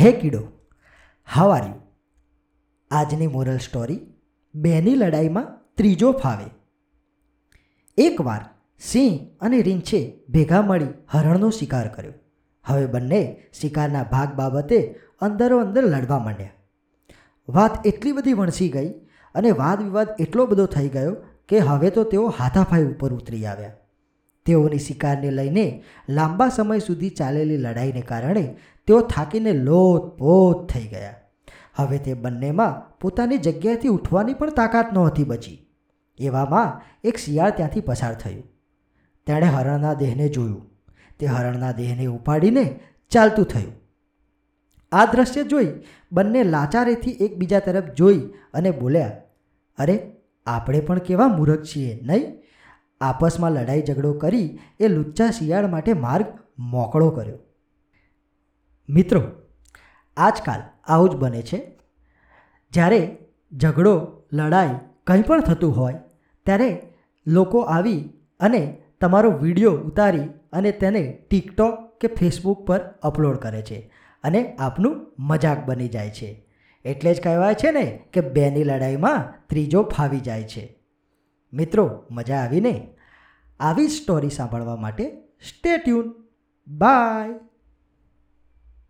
Hey kiddo how are you આજની moral story બેની લડાઈમાં ત્રીજો ફાવે. એકવાર સિંહ અને રીંછે ભેગા મળી હરણનો શિકાર કર્યો. હવે બંને શિકારના ભાગ બાબતે અંદરો અંદર લડવા માંડ્યા. વાત એટલી બધી વણસી ગઈ અને વાદ વિવાદ એટલો બધો થઈ ગયો કે હવે તો તેઓ હાથાફાઈ ઉપર ઉતરી આવ્યા. તેઓની શિકારને લઈને લાંબા સમય સુધી ચાલેલી લડાઈને કારણે તેઓ થાકીને લોતપોત થઈ ગયા. હવે તે બંનેમાં પોતાની જગ્યાએથી ઉઠવાની પણ તાકાત નહોતી બચી. એવામાં એક શિયાળ ત્યાંથી પસાર થયું. તેણે હરણના દેહને જોયું. તે હરણના દેહને ઉપાડીને ચાલતું થયું. આ દ્રશ્ય જોઈ બંને લાચારેથી એકબીજા તરફ જોઈ અને બોલ્યા, અરે, આપણે પણ કેવા મૂર્ખ છીએ, નહીં? આપસમાં લડાઈ ઝઘડો કરી એ લુચ્ચા શિયાળ માટે માર્ગ મોકળો કર્યો. મિત્રો, આજકાલ આવું જ બને છે. જ્યારે ઝઘડો, લડાઈ કંઈ પણ થતું હોય, ત્યારે લોકો આવી અને તમારો વીડિયો ઉતારી અને તેને ટિકટોક કે ફેસબુક પર અપલોડ કરે છે અને આપનું મજાક બની જાય છે. એટલે જ કહેવાય છે ને કે બેની લડાઈમાં ત્રીજો ફાવી જાય છે. મિત્રો મજા આવીને આવી સ્ટોરી સાંભળવા માટે સ્ટે ટ્યુન બાય